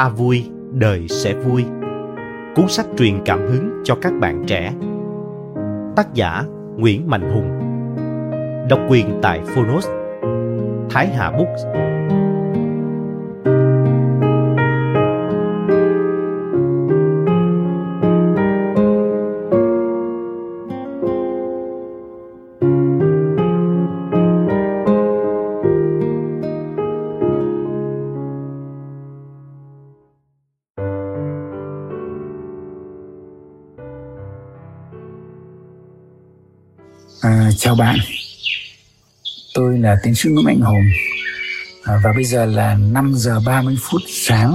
Ta vui, đời sẽ vui. Cuốn sách truyền cảm hứng cho các bạn trẻ. Tác giả Nguyễn Mạnh Hùng. Độc quyền tại Phonos. Thái Hà Books. À, chào bạn, tôi là tiến sĩ Nguyễn Mạnh Hùng à, và bây giờ là 5 giờ 30 phút sáng.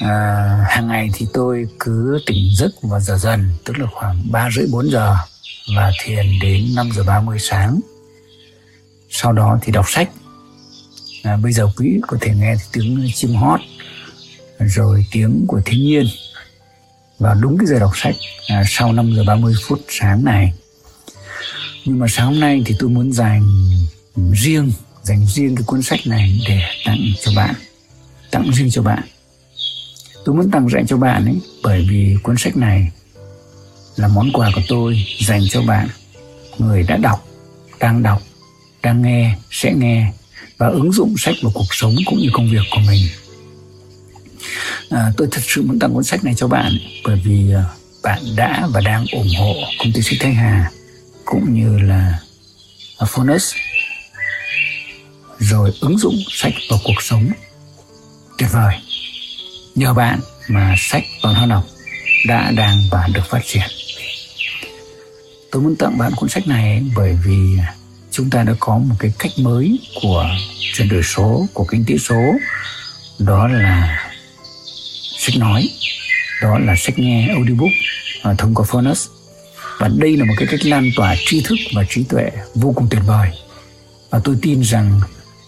À, hàng ngày thì tôi cứ tỉnh giấc vào giờ dần, tức là khoảng 3 rưỡi 4 giờ và thiền đến 5 giờ 30 sáng. Sau đó thì đọc sách. À, bây giờ quý có thể nghe tiếng chim hót, rồi tiếng của thiên nhiên. Và đúng cái giờ đọc sách à, sau 5 giờ 30 phút sáng này nhưng mà sáng hôm nay thì tôi muốn dành riêng dành riêng cái cuốn sách này để tặng cho bạn. Tặng riêng cho bạn. Tôi muốn tặng dành cho bạn ấy bởi vì cuốn sách này là món quà của tôi dành cho bạn người đã đọc đang đọc đang nghe sẽ nghe và ứng dụng sách vào cuộc sống cũng như công việc của mình. À, tôi thật sự muốn tặng cuốn sách này cho bạn bởi vì à, bạn đã và đang ủng hộ công ty sách Thanh Hà cũng như là Phonus rồi ứng dụng sách vào cuộc sống. Tuyệt vời. Nhờ bạn mà sách và hoa đọc đã đang và được phát triển. Tôi muốn tặng bạn cuốn sách này bởi vì chúng ta đã có một cái cách mới của chuyển đổi số, của kinh tế số. Đó là sách nói, đó là sách nghe audiobook à, thông qua Phonus và đây là một cái cách lan tỏa tri thức và trí tuệ vô cùng tuyệt vời. Và tôi tin rằng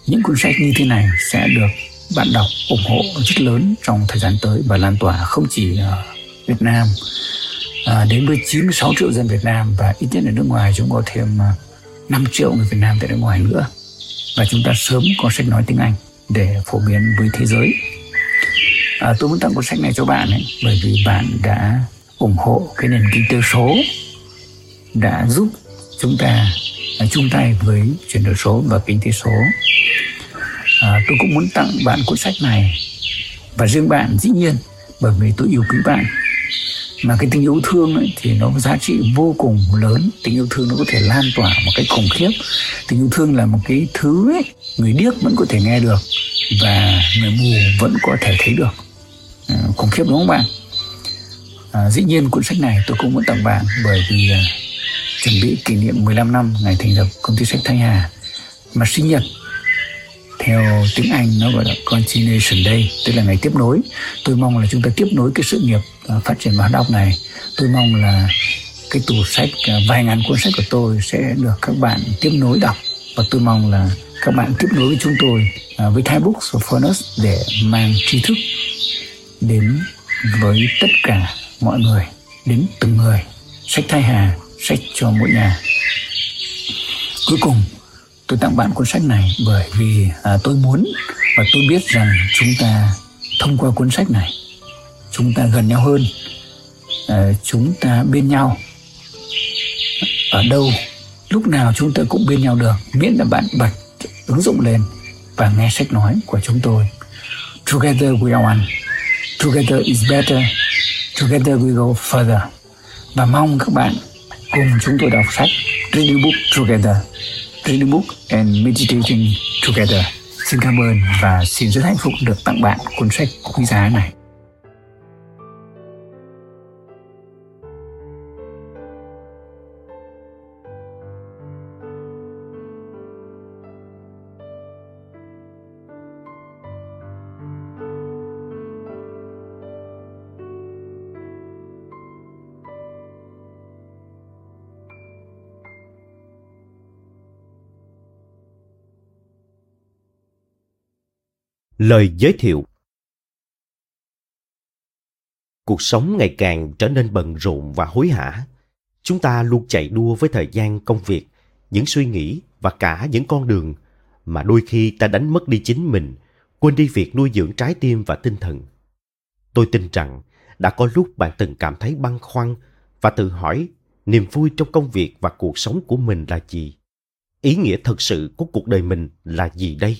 những cuốn sách như thế này sẽ được bạn đọc ủng hộ rất lớn trong thời gian tới và lan tỏa không chỉ ở Việt Nam. À, đến với 96 triệu dân Việt Nam và ít nhất ở nước ngoài chúng có thêm à, 5 triệu người Việt Nam tại nước ngoài nữa. Và chúng ta sớm có sách nói tiếng Anh để phổ biến với thế giới. À, tôi muốn tặng cuốn sách này cho bạn ấy bởi vì bạn đã ủng hộ cái nền kinh tế số đã giúp chúng ta à, chung tay với chuyển đổi số và kinh tế số. À, tôi cũng muốn tặng bạn cuốn sách này. Và riêng bạn dĩ nhiên bởi vì tôi yêu quý bạn. Mà cái tình yêu thương ấy, thì nó có giá trị vô cùng lớn. Tình yêu thương nó có thể lan tỏa một cách khủng khiếp. Tình yêu thương là một cái thứ ấy, người điếc vẫn có thể nghe được và người mù vẫn có thể thấy được. À, khủng khiếp đúng không bạn? À, dĩ nhiên cuốn sách này tôi cũng muốn tặng bạn bởi vì à, chuẩn bị kỷ niệm 15 năm ngày thành lập công ty sách Thanh Hà mà sinh nhật. Theo tiếng Anh nó gọi là Continuation Day tức là ngày tiếp nối. Tôi mong là chúng ta tiếp nối cái sự nghiệp à, phát triển bán đọc này. Tôi mong là cái tủ sách à, vài ngàn cuốn sách của tôi sẽ được các bạn tiếp nối đọc. Và tôi mong là các bạn tiếp nối với chúng tôi à, với Thai Books và Furnace để mang tri thức đến với tất cả mọi người, đến từng người. Sách Thai Hà, sách cho mỗi nhà. Cuối cùng, tôi tặng bạn cuốn sách này bởi vì à, tôi muốn và tôi biết rằng chúng ta thông qua cuốn sách này chúng ta gần nhau hơn à, chúng ta bên nhau. Ở đâu lúc nào chúng ta cũng bên nhau được miễn là bạn bật ứng dụng lên và nghe sách nói của chúng tôi. Together we are one. Together is better. Together we go further. Và mong các bạn cùng chúng tôi đọc sách reading book together. Reading book and meditating together. Xin cảm ơn và xin rất hạnh phúc được tặng bạn cuốn sách quý giá này. Lời giới thiệu Cuộc sống ngày càng trở nên bận rộn và hối hả. Chúng ta luôn chạy đua với thời gian công việc, những suy nghĩ và cả những con đường mà đôi khi ta đánh mất đi chính mình, quên đi việc nuôi dưỡng trái tim và tinh thần. Tôi tin rằng đã có lúc bạn từng cảm thấy băn khoăn và tự hỏi niềm vui trong công việc và cuộc sống của mình là gì? Ý nghĩa thật sự của cuộc đời mình là gì đây?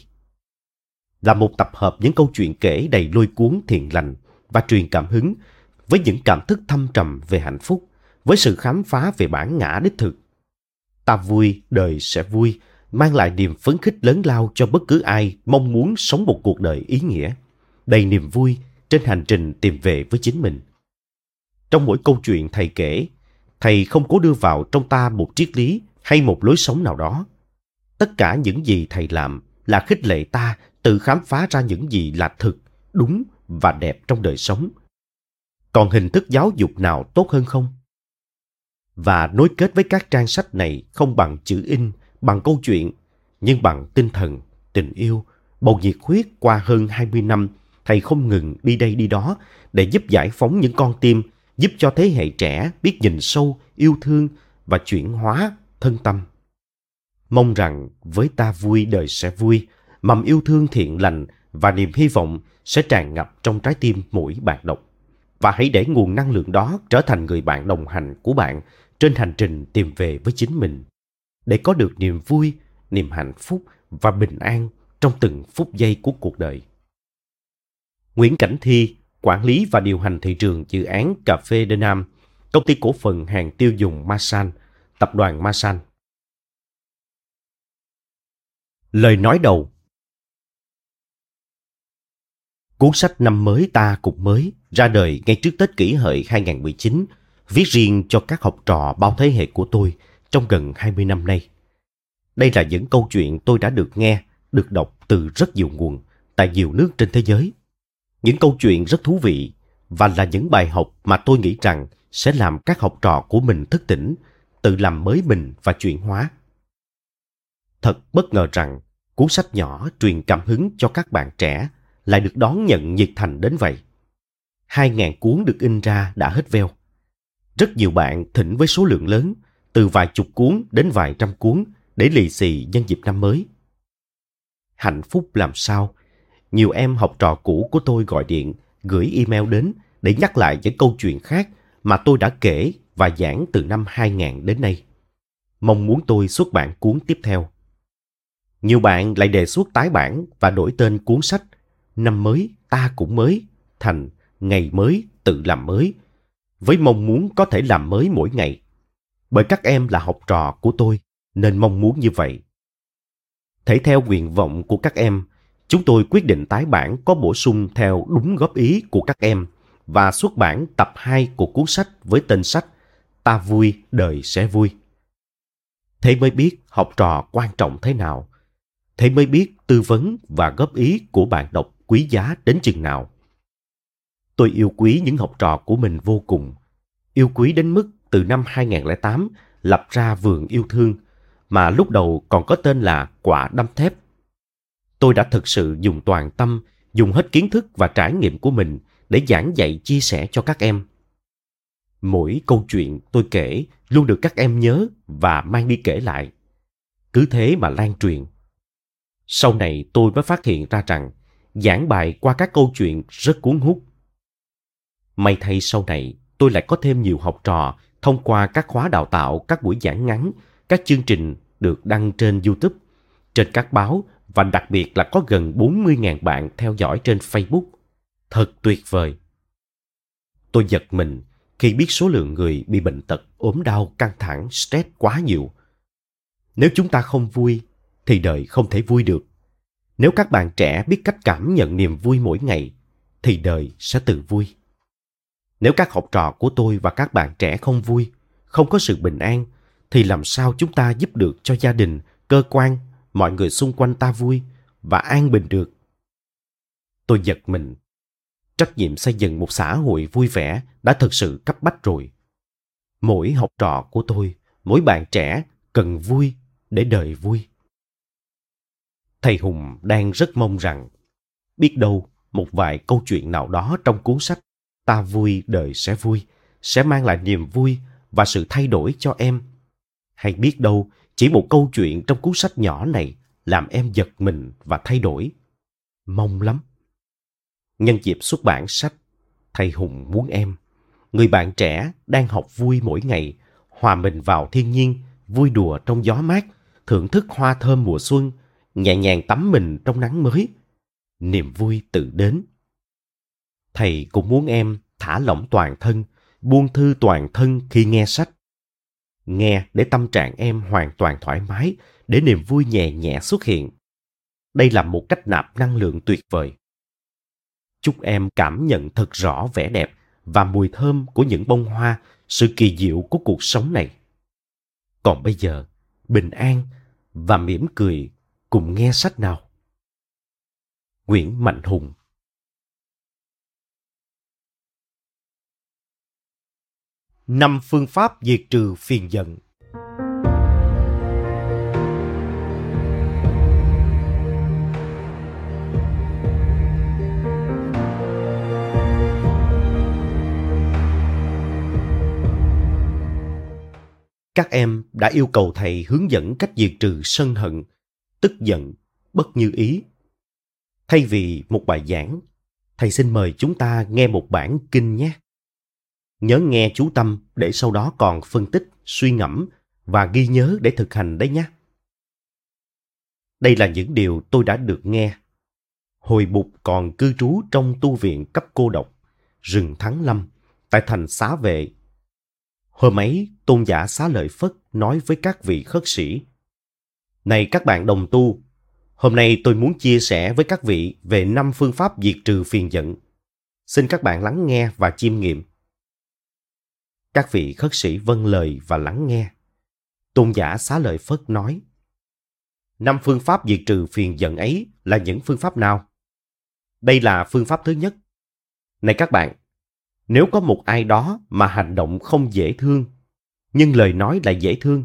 Là một tập hợp những câu chuyện kể đầy lôi cuốn thiện lành và truyền cảm hứng với những cảm thức thâm trầm về hạnh phúc, với sự khám phá về bản ngã đích thực. Ta vui, đời sẽ vui, mang lại niềm phấn khích lớn lao cho bất cứ ai mong muốn sống một cuộc đời ý nghĩa, đầy niềm vui trên hành trình tìm về với chính mình. Trong mỗi câu chuyện thầy kể, thầy không cố đưa vào trong ta một triết lý hay một lối sống nào đó. Tất cả những gì thầy làm là khích lệ ta tự khám phá ra những gì là thực, đúng và đẹp trong đời sống. Còn hình thức giáo dục nào tốt hơn không? Và nối kết với các trang sách này không bằng chữ in, bằng câu chuyện, nhưng bằng tinh thần, tình yêu, bầu nhiệt huyết qua hơn 20 năm, thầy không ngừng đi đây đi đó để giúp giải phóng những con tim, giúp cho thế hệ trẻ biết nhìn sâu, yêu thương và chuyển hóa thân tâm. Mong rằng với ta vui đời sẽ vui, mầm yêu thương thiện lành và niềm hy vọng sẽ tràn ngập trong trái tim mỗi bạn đọc. Và hãy để nguồn năng lượng đó trở thành người bạn đồng hành của bạn trên hành trình tìm về với chính mình, để có được niềm vui, niềm hạnh phúc và bình an trong từng phút giây của cuộc đời. Nguyễn Cảnh Thi, quản lý và điều hành thị trường dự án Cà phê Đê Nam, công ty cổ phần hàng tiêu dùng Masan, tập đoàn Masan. Lời nói đầu Cuốn sách năm mới ta cũng mới ra đời ngay trước Tết kỷ hợi 2019, viết riêng cho các học trò bao thế hệ của tôi trong gần 20 năm nay. Đây là những câu chuyện tôi đã được nghe, được đọc từ rất nhiều nguồn tại nhiều nước trên thế giới. Những câu chuyện rất thú vị và là những bài học mà tôi nghĩ rằng sẽ làm các học trò của mình thức tỉnh, tự làm mới mình và chuyển hóa. Thật bất ngờ rằng cuốn sách nhỏ truyền cảm hứng cho các bạn trẻ lại được đón nhận nhiệt thành đến vậy. Hai ngàn cuốn được in ra đã hết veo. Rất nhiều bạn thỉnh với số lượng lớn, từ vài chục cuốn đến vài trăm cuốn để lì xì nhân dịp năm mới. Hạnh phúc làm sao? Nhiều em học trò cũ của tôi gọi điện, gửi email đến để nhắc lại những câu chuyện khác mà tôi đã kể và giảng từ năm 2000 đến nay. Mong muốn tôi xuất bản cuốn tiếp theo. Nhiều bạn lại đề xuất tái bản và đổi tên cuốn sách năm mới ta cũng mới, thành ngày mới tự làm mới, với mong muốn có thể làm mới mỗi ngày. Bởi các em là học trò của tôi, nên mong muốn như vậy. Thể theo nguyện vọng của các em, chúng tôi quyết định tái bản có bổ sung theo đúng góp ý của các em và xuất bản tập 2 của cuốn sách với tên sách Ta vui, đời sẽ vui. Thế mới biết học trò quan trọng thế nào. Thế mới biết tư vấn và góp ý của bạn đọc quý giá đến chừng nào. Tôi yêu quý những học trò của mình vô cùng. Yêu quý đến mức từ năm 2008 lập ra vườn yêu thương mà lúc đầu còn có tên là quả đâm thép Tôi đã thực sự dùng toàn tâm, dùng hết kiến thức và trải nghiệm của mình để giảng dạy chia sẻ cho các em. Mỗi câu chuyện tôi kể luôn được các em nhớ và mang đi kể lại. Cứ thế mà lan truyền. Sau này tôi mới phát hiện ra rằng giảng bài qua các câu chuyện rất cuốn hút. May thay sau này tôi lại có thêm nhiều học trò thông qua các khóa đào tạo, các buổi giảng ngắn, các chương trình được đăng trên YouTube, trên các báo và đặc biệt là có gần 40.000 bạn theo dõi trên Facebook. Thật tuyệt vời. Tôi giật mình khi biết số lượng người bị bệnh tật, ốm đau, căng thẳng, stress quá nhiều. Nếu chúng ta không vui, thì đời không thể vui được. Nếu các bạn trẻ biết cách cảm nhận niềm vui mỗi ngày, thì đời sẽ tự vui. Nếu các học trò của tôi và các bạn trẻ không vui, không có sự bình an, thì làm sao chúng ta giúp được cho gia đình, cơ quan, mọi người xung quanh ta vui và an bình được? Tôi giật mình. Trách nhiệm xây dựng một xã hội vui vẻ đã thực sự cấp bách rồi. Mỗi học trò của tôi, mỗi bạn trẻ cần vui để đời vui. Thầy Hùng đang rất mong rằng biết đâu một vài câu chuyện nào đó trong cuốn sách Ta vui đời sẽ vui sẽ mang lại niềm vui và sự thay đổi cho em. Hay biết đâu chỉ một câu chuyện trong cuốn sách nhỏ này làm em giật mình và thay đổi. Mong lắm. Nhân dịp xuất bản sách, thầy Hùng muốn em, người bạn trẻ đang học vui mỗi ngày, hòa mình vào thiên nhiên, vui đùa trong gió mát, thưởng thức hoa thơm mùa xuân, nhẹ nhàng tắm mình trong nắng mới. Niềm vui tự đến. Thầy cũng muốn em thả lỏng toàn thân, buông thư toàn thân khi nghe sách. Nghe để tâm trạng em hoàn toàn thoải mái, để niềm vui nhẹ nhẹ xuất hiện. Đây là một cách nạp năng lượng tuyệt vời. Chúc em cảm nhận thật rõ vẻ đẹp và mùi thơm của những bông hoa, sự kỳ diệu của cuộc sống này. Còn bây giờ, bình an và mỉm cười cùng nghe sách nào. Nguyễn Mạnh Hùng năm phương pháp diệt trừ phiền giận. Các em đã yêu cầu thầy hướng dẫn cách diệt trừ sân hận, tức giận, bất như ý. Thay vì một bài giảng, thầy xin mời chúng ta nghe một bản kinh nhé. Nhớ nghe chú tâm để sau đó còn phân tích, suy ngẫm và ghi nhớ để thực hành đấy nhé. Đây là những điều tôi đã được nghe. Hồi Bụt còn cư trú trong tu viện cấp cô độc, rừng Thắng Lâm, tại thành Xá Vệ. Hôm ấy, tôn giả Xá Lợi Phất nói với các vị khất sĩ. Này các bạn đồng tu, hôm nay tôi muốn chia sẻ với các vị về năm phương pháp diệt trừ phiền giận. Xin các bạn lắng nghe và chiêm nghiệm. Các vị khất sĩ vâng lời và lắng nghe. Tôn giả xá lợi Phất nói, Năm phương pháp diệt trừ phiền giận ấy là những phương pháp nào? Đây là phương pháp thứ nhất. Này các bạn, nếu có một ai đó mà hành động không dễ thương, nhưng lời nói lại dễ thương,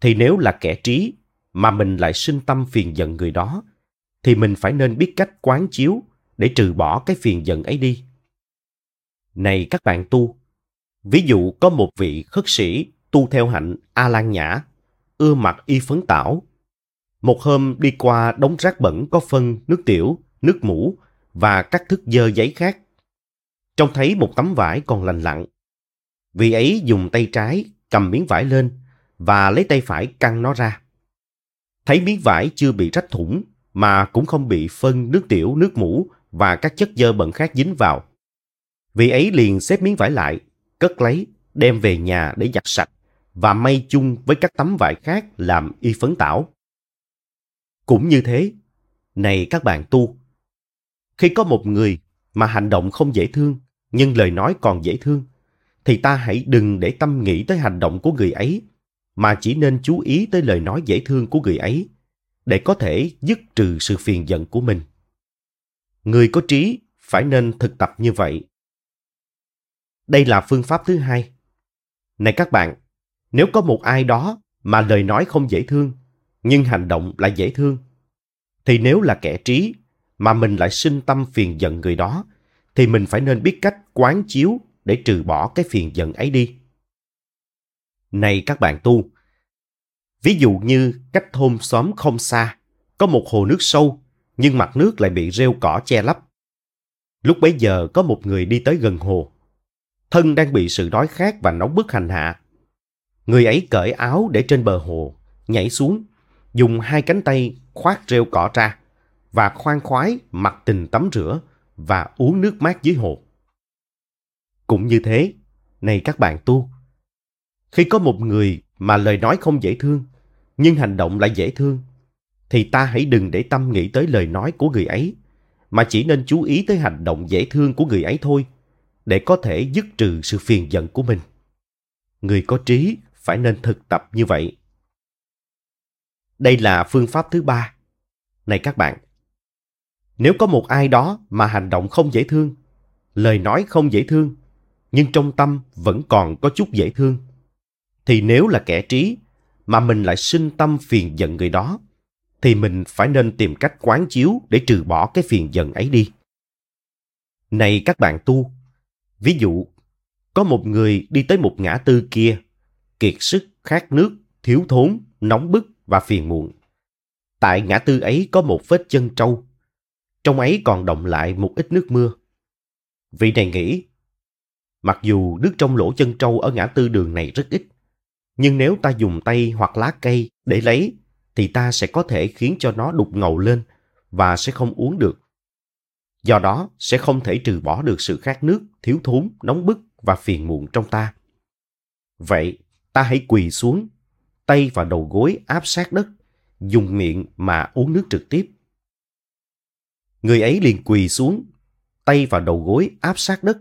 thì nếu là kẻ trí mà mình lại sinh tâm phiền giận người đó, thì mình phải nên biết cách quán chiếu để trừ bỏ cái phiền giận ấy đi. Này các bạn tu, Ví dụ có một vị khất sĩ tu theo hạnh A Lan Nhã, ưa mặc y phấn tảo. Một hôm đi qua đống rác bẩn có phân, nước tiểu, nước mũ và các thức dơ giấy khác. Trông thấy một tấm vải còn lành lặn. Vị ấy dùng tay trái cầm miếng vải lên và lấy tay phải căng nó ra. Thấy miếng vải chưa bị rách thủng mà cũng không bị phân, nước tiểu, nước mũ và các chất dơ bẩn khác dính vào. Vị ấy liền xếp miếng vải lại cất lấy, đem về nhà để giặt sạch và may chung với các tấm vải khác làm y phấn tảo. Cũng như thế, này các bạn tu, khi có một người mà hành động không dễ thương, nhưng lời nói còn dễ thương, thì ta hãy đừng để tâm nghĩ tới hành động của người ấy, mà chỉ nên chú ý tới lời nói dễ thương của người ấy, để có thể dứt trừ sự phiền giận của mình. Người có trí phải nên thực tập như vậy đây là phương pháp thứ hai. Này các bạn, nếu có một ai đó mà lời nói không dễ thương, nhưng hành động lại dễ thương, Thì nếu là kẻ trí mà mình lại sinh tâm phiền giận người đó, thì mình phải nên biết cách quán chiếu để trừ bỏ cái phiền giận ấy đi. Này các bạn tu, ví dụ như cách thôn xóm không xa, có một hồ nước sâu, nhưng mặt nước lại bị rêu cỏ che lấp. Lúc bấy giờ có một người đi tới gần hồ. Thân đang bị sự đói khát và nóng bức hành hạ. Người ấy cởi áo để trên bờ hồ, nhảy xuống, dùng hai cánh tay khoát rêu cỏ ra và khoan khoái mặc tình tắm rửa và uống nước mát dưới hồ. Cũng như thế, này các bạn tu, khi có một người mà lời nói không dễ thương, nhưng hành động lại dễ thương, thì ta hãy đừng để tâm nghĩ tới lời nói của người ấy, mà chỉ nên chú ý tới hành động dễ thương của người ấy thôi, để có thể dứt trừ sự phiền giận của mình. Người có trí phải nên thực tập như vậy. Đây là phương pháp thứ ba. Này các bạn, nếu có một ai đó mà hành động không dễ thương, lời nói không dễ thương, nhưng trong tâm vẫn còn có chút dễ thương, thì nếu là kẻ trí mà mình lại sinh tâm phiền giận người đó, thì mình phải nên tìm cách quán chiếu để trừ bỏ cái phiền giận ấy đi. Này các bạn tu, ví dụ, có một người đi tới một ngã tư kia, kiệt sức, khát nước, thiếu thốn, nóng bức và phiền muộn. Tại ngã tư ấy có một vết chân trâu, trong ấy còn động lại một ít nước mưa. Vị này nghĩ, mặc dù nước trong lỗ chân trâu ở ngã tư đường này rất ít, nhưng nếu ta dùng tay hoặc lá cây để lấy, thì ta sẽ có thể khiến cho nó đục ngầu lên và sẽ không uống được. Do đó, sẽ không thể trừ bỏ được sự khát nước, thiếu thốn, nóng bức và phiền muộn trong ta. Vậy, ta hãy quỳ xuống, tay và đầu gối áp sát đất, dùng miệng mà uống nước trực tiếp. Người ấy liền quỳ xuống, tay và đầu gối áp sát đất,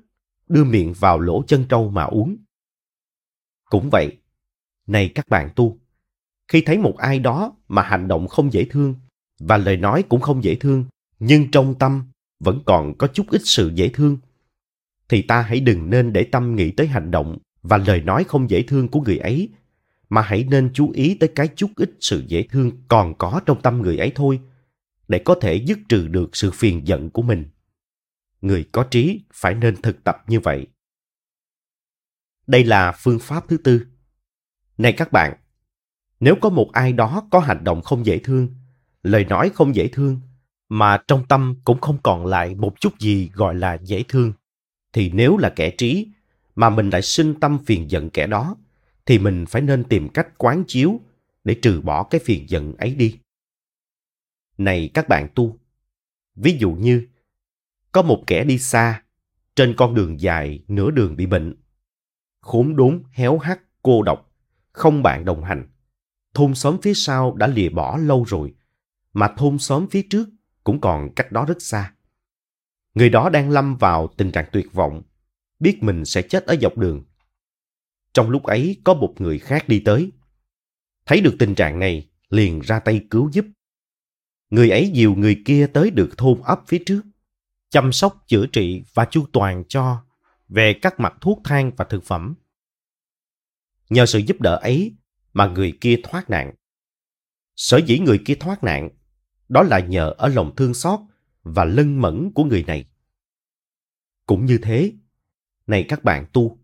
đưa miệng vào lỗ chân trâu mà uống. Cũng vậy, này các bạn tu, khi thấy một ai đó mà hành động không dễ thương và lời nói cũng không dễ thương, nhưng trong tâm vẫn còn có chút ít sự dễ thương, thì ta hãy đừng nên để tâm nghĩ tới hành động và lời nói không dễ thương của người ấy, mà hãy nên chú ý tới cái chút ít sự dễ thương còn có trong tâm người ấy thôi, để có thể dứt trừ được sự phiền giận của mình. Người có trí phải nên thực tập như vậy. Đây là phương pháp thứ tư. Này các bạn, nếu có một ai đó có hành động không dễ thương, lời nói không dễ thương, mà trong tâm cũng không còn lại một chút gì gọi là dễ thương, thì nếu là kẻ trí, mà mình lại sinh tâm phiền giận kẻ đó, thì mình phải nên tìm cách quán chiếu để trừ bỏ cái phiền giận ấy đi. Này các bạn tu, ví dụ như có một kẻ đi xa, trên con đường dài nửa đường bị bệnh, khốn đốn héo hắt cô độc, không bạn đồng hành. Thôn xóm phía sau đã lìa bỏ lâu rồi, mà thôn xóm phía trước cũng còn cách đó rất xa. Người đó đang lâm vào tình trạng tuyệt vọng, biết mình sẽ chết ở dọc đường. Trong lúc ấy có một người khác đi tới. Thấy được tình trạng này, liền ra tay cứu giúp. Người ấy dìu người kia tới được thôn ấp phía trước, chăm sóc chữa trị và chu toàn cho về các mặt thuốc thang và thực phẩm. Nhờ sự giúp đỡ ấy mà người kia thoát nạn. Sở dĩ người kia thoát nạn, đó là nhờ ở lòng thương xót và lân mẫn của người này. Cũng như thế, này các bạn tu,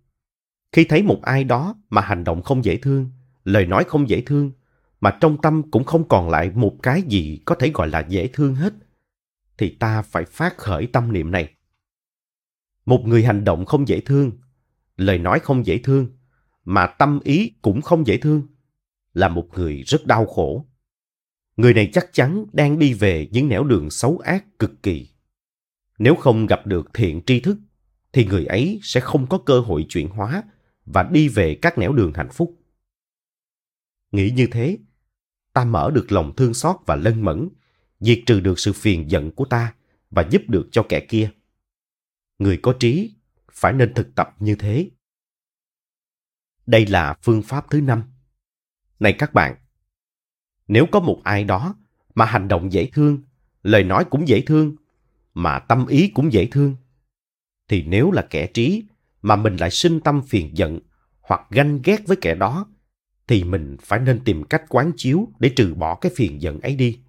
khi thấy một ai đó mà hành động không dễ thương, lời nói không dễ thương, mà trong tâm cũng không còn lại một cái gì có thể gọi là dễ thương hết, thì ta phải phát khởi tâm niệm này. Một người hành động không dễ thương, lời nói không dễ thương, mà tâm ý cũng không dễ thương, là một người rất đau khổ. Người này chắc chắn đang đi về những nẻo đường xấu ác cực kỳ. Nếu không gặp được thiện tri thức, thì người ấy sẽ không có cơ hội chuyển hóa và đi về các nẻo đường hạnh phúc. Nghĩ như thế, ta mở được lòng thương xót và lân mẫn, diệt trừ được sự phiền giận của ta và giúp được cho kẻ kia. Người có trí phải nên thực tập như thế. Đây là phương pháp thứ năm. Này các bạn, nếu có một ai đó mà hành động dễ thương, lời nói cũng dễ thương, mà tâm ý cũng dễ thương, thì nếu là kẻ trí mà mình lại sinh tâm phiền giận hoặc ganh ghét với kẻ đó, thì mình phải nên tìm cách quán chiếu để trừ bỏ cái phiền giận ấy đi.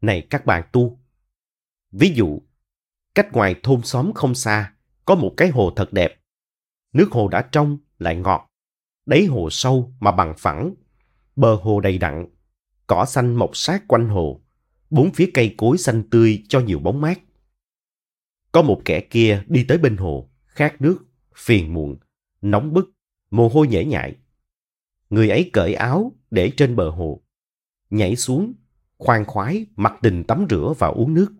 Này các bạn tu, ví dụ, cách ngoài thôn xóm không xa, có một cái hồ thật đẹp. Nước hồ đã trong, lại ngọt. Đáy hồ sâu mà bằng phẳng. Bờ hồ đầy đặn, cỏ xanh mọc sát quanh hồ. Bốn phía cây cối xanh tươi cho nhiều bóng mát. Có một kẻ kia đi tới bên hồ, khát nước, phiền muộn, nóng bức, mồ hôi nhễ nhại. Người ấy cởi áo để trên bờ hồ, nhảy xuống, khoan khoái, mặc tình tắm rửa và uống nước.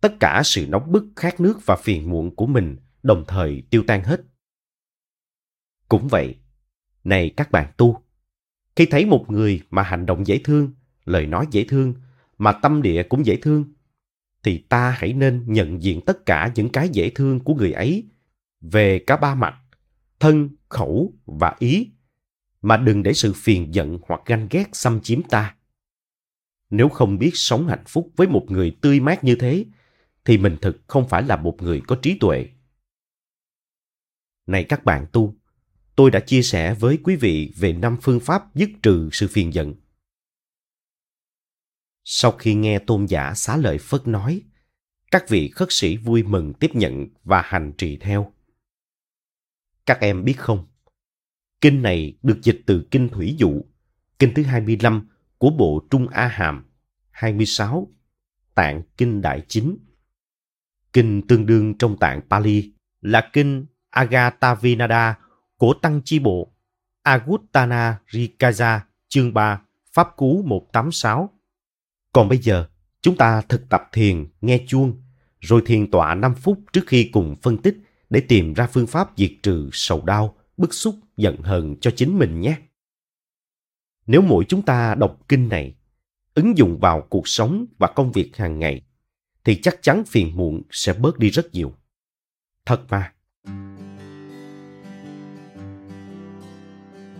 Tất cả sự nóng bức, khát nước và phiền muộn của mình đồng thời tiêu tan hết. Cũng vậy, này các bạn tu, khi thấy một người mà hành động dễ thương, lời nói dễ thương, mà tâm địa cũng dễ thương, thì ta hãy nên nhận diện tất cả những cái dễ thương của người ấy về cả ba mặt, thân, khẩu và ý, mà đừng để sự phiền giận hoặc ganh ghét xâm chiếm ta. Nếu không biết sống hạnh phúc với một người tươi mát như thế, thì mình thực không phải là một người có trí tuệ. Này các bạn tu, tôi đã chia sẻ với quý vị về năm phương pháp dứt trừ sự phiền giận. Sau khi nghe tôn giả xá lợi Phất nói, các vị khất sĩ vui mừng tiếp nhận và hành trì theo. Các em biết không, kinh này được dịch từ kinh Thủy Dụ, kinh thứ 25 của bộ Trung A Hàm, 26, tạng kinh Đại Chính. Kinh tương đương trong tạng Pali là kinh Agatavinada của Tăng Chi Bộ, Agutana Rikaja, chương 3, Pháp Cú 186. Còn bây giờ, chúng ta thực tập thiền, nghe chuông, rồi thiền tọa 5 phút trước khi cùng phân tích để tìm ra phương pháp diệt trừ sầu đau, bức xúc, giận hờn cho chính mình nhé. Nếu mỗi chúng ta đọc kinh này, ứng dụng vào cuộc sống và công việc hàng ngày, thì chắc chắn phiền muộn sẽ bớt đi rất nhiều. Thật mà.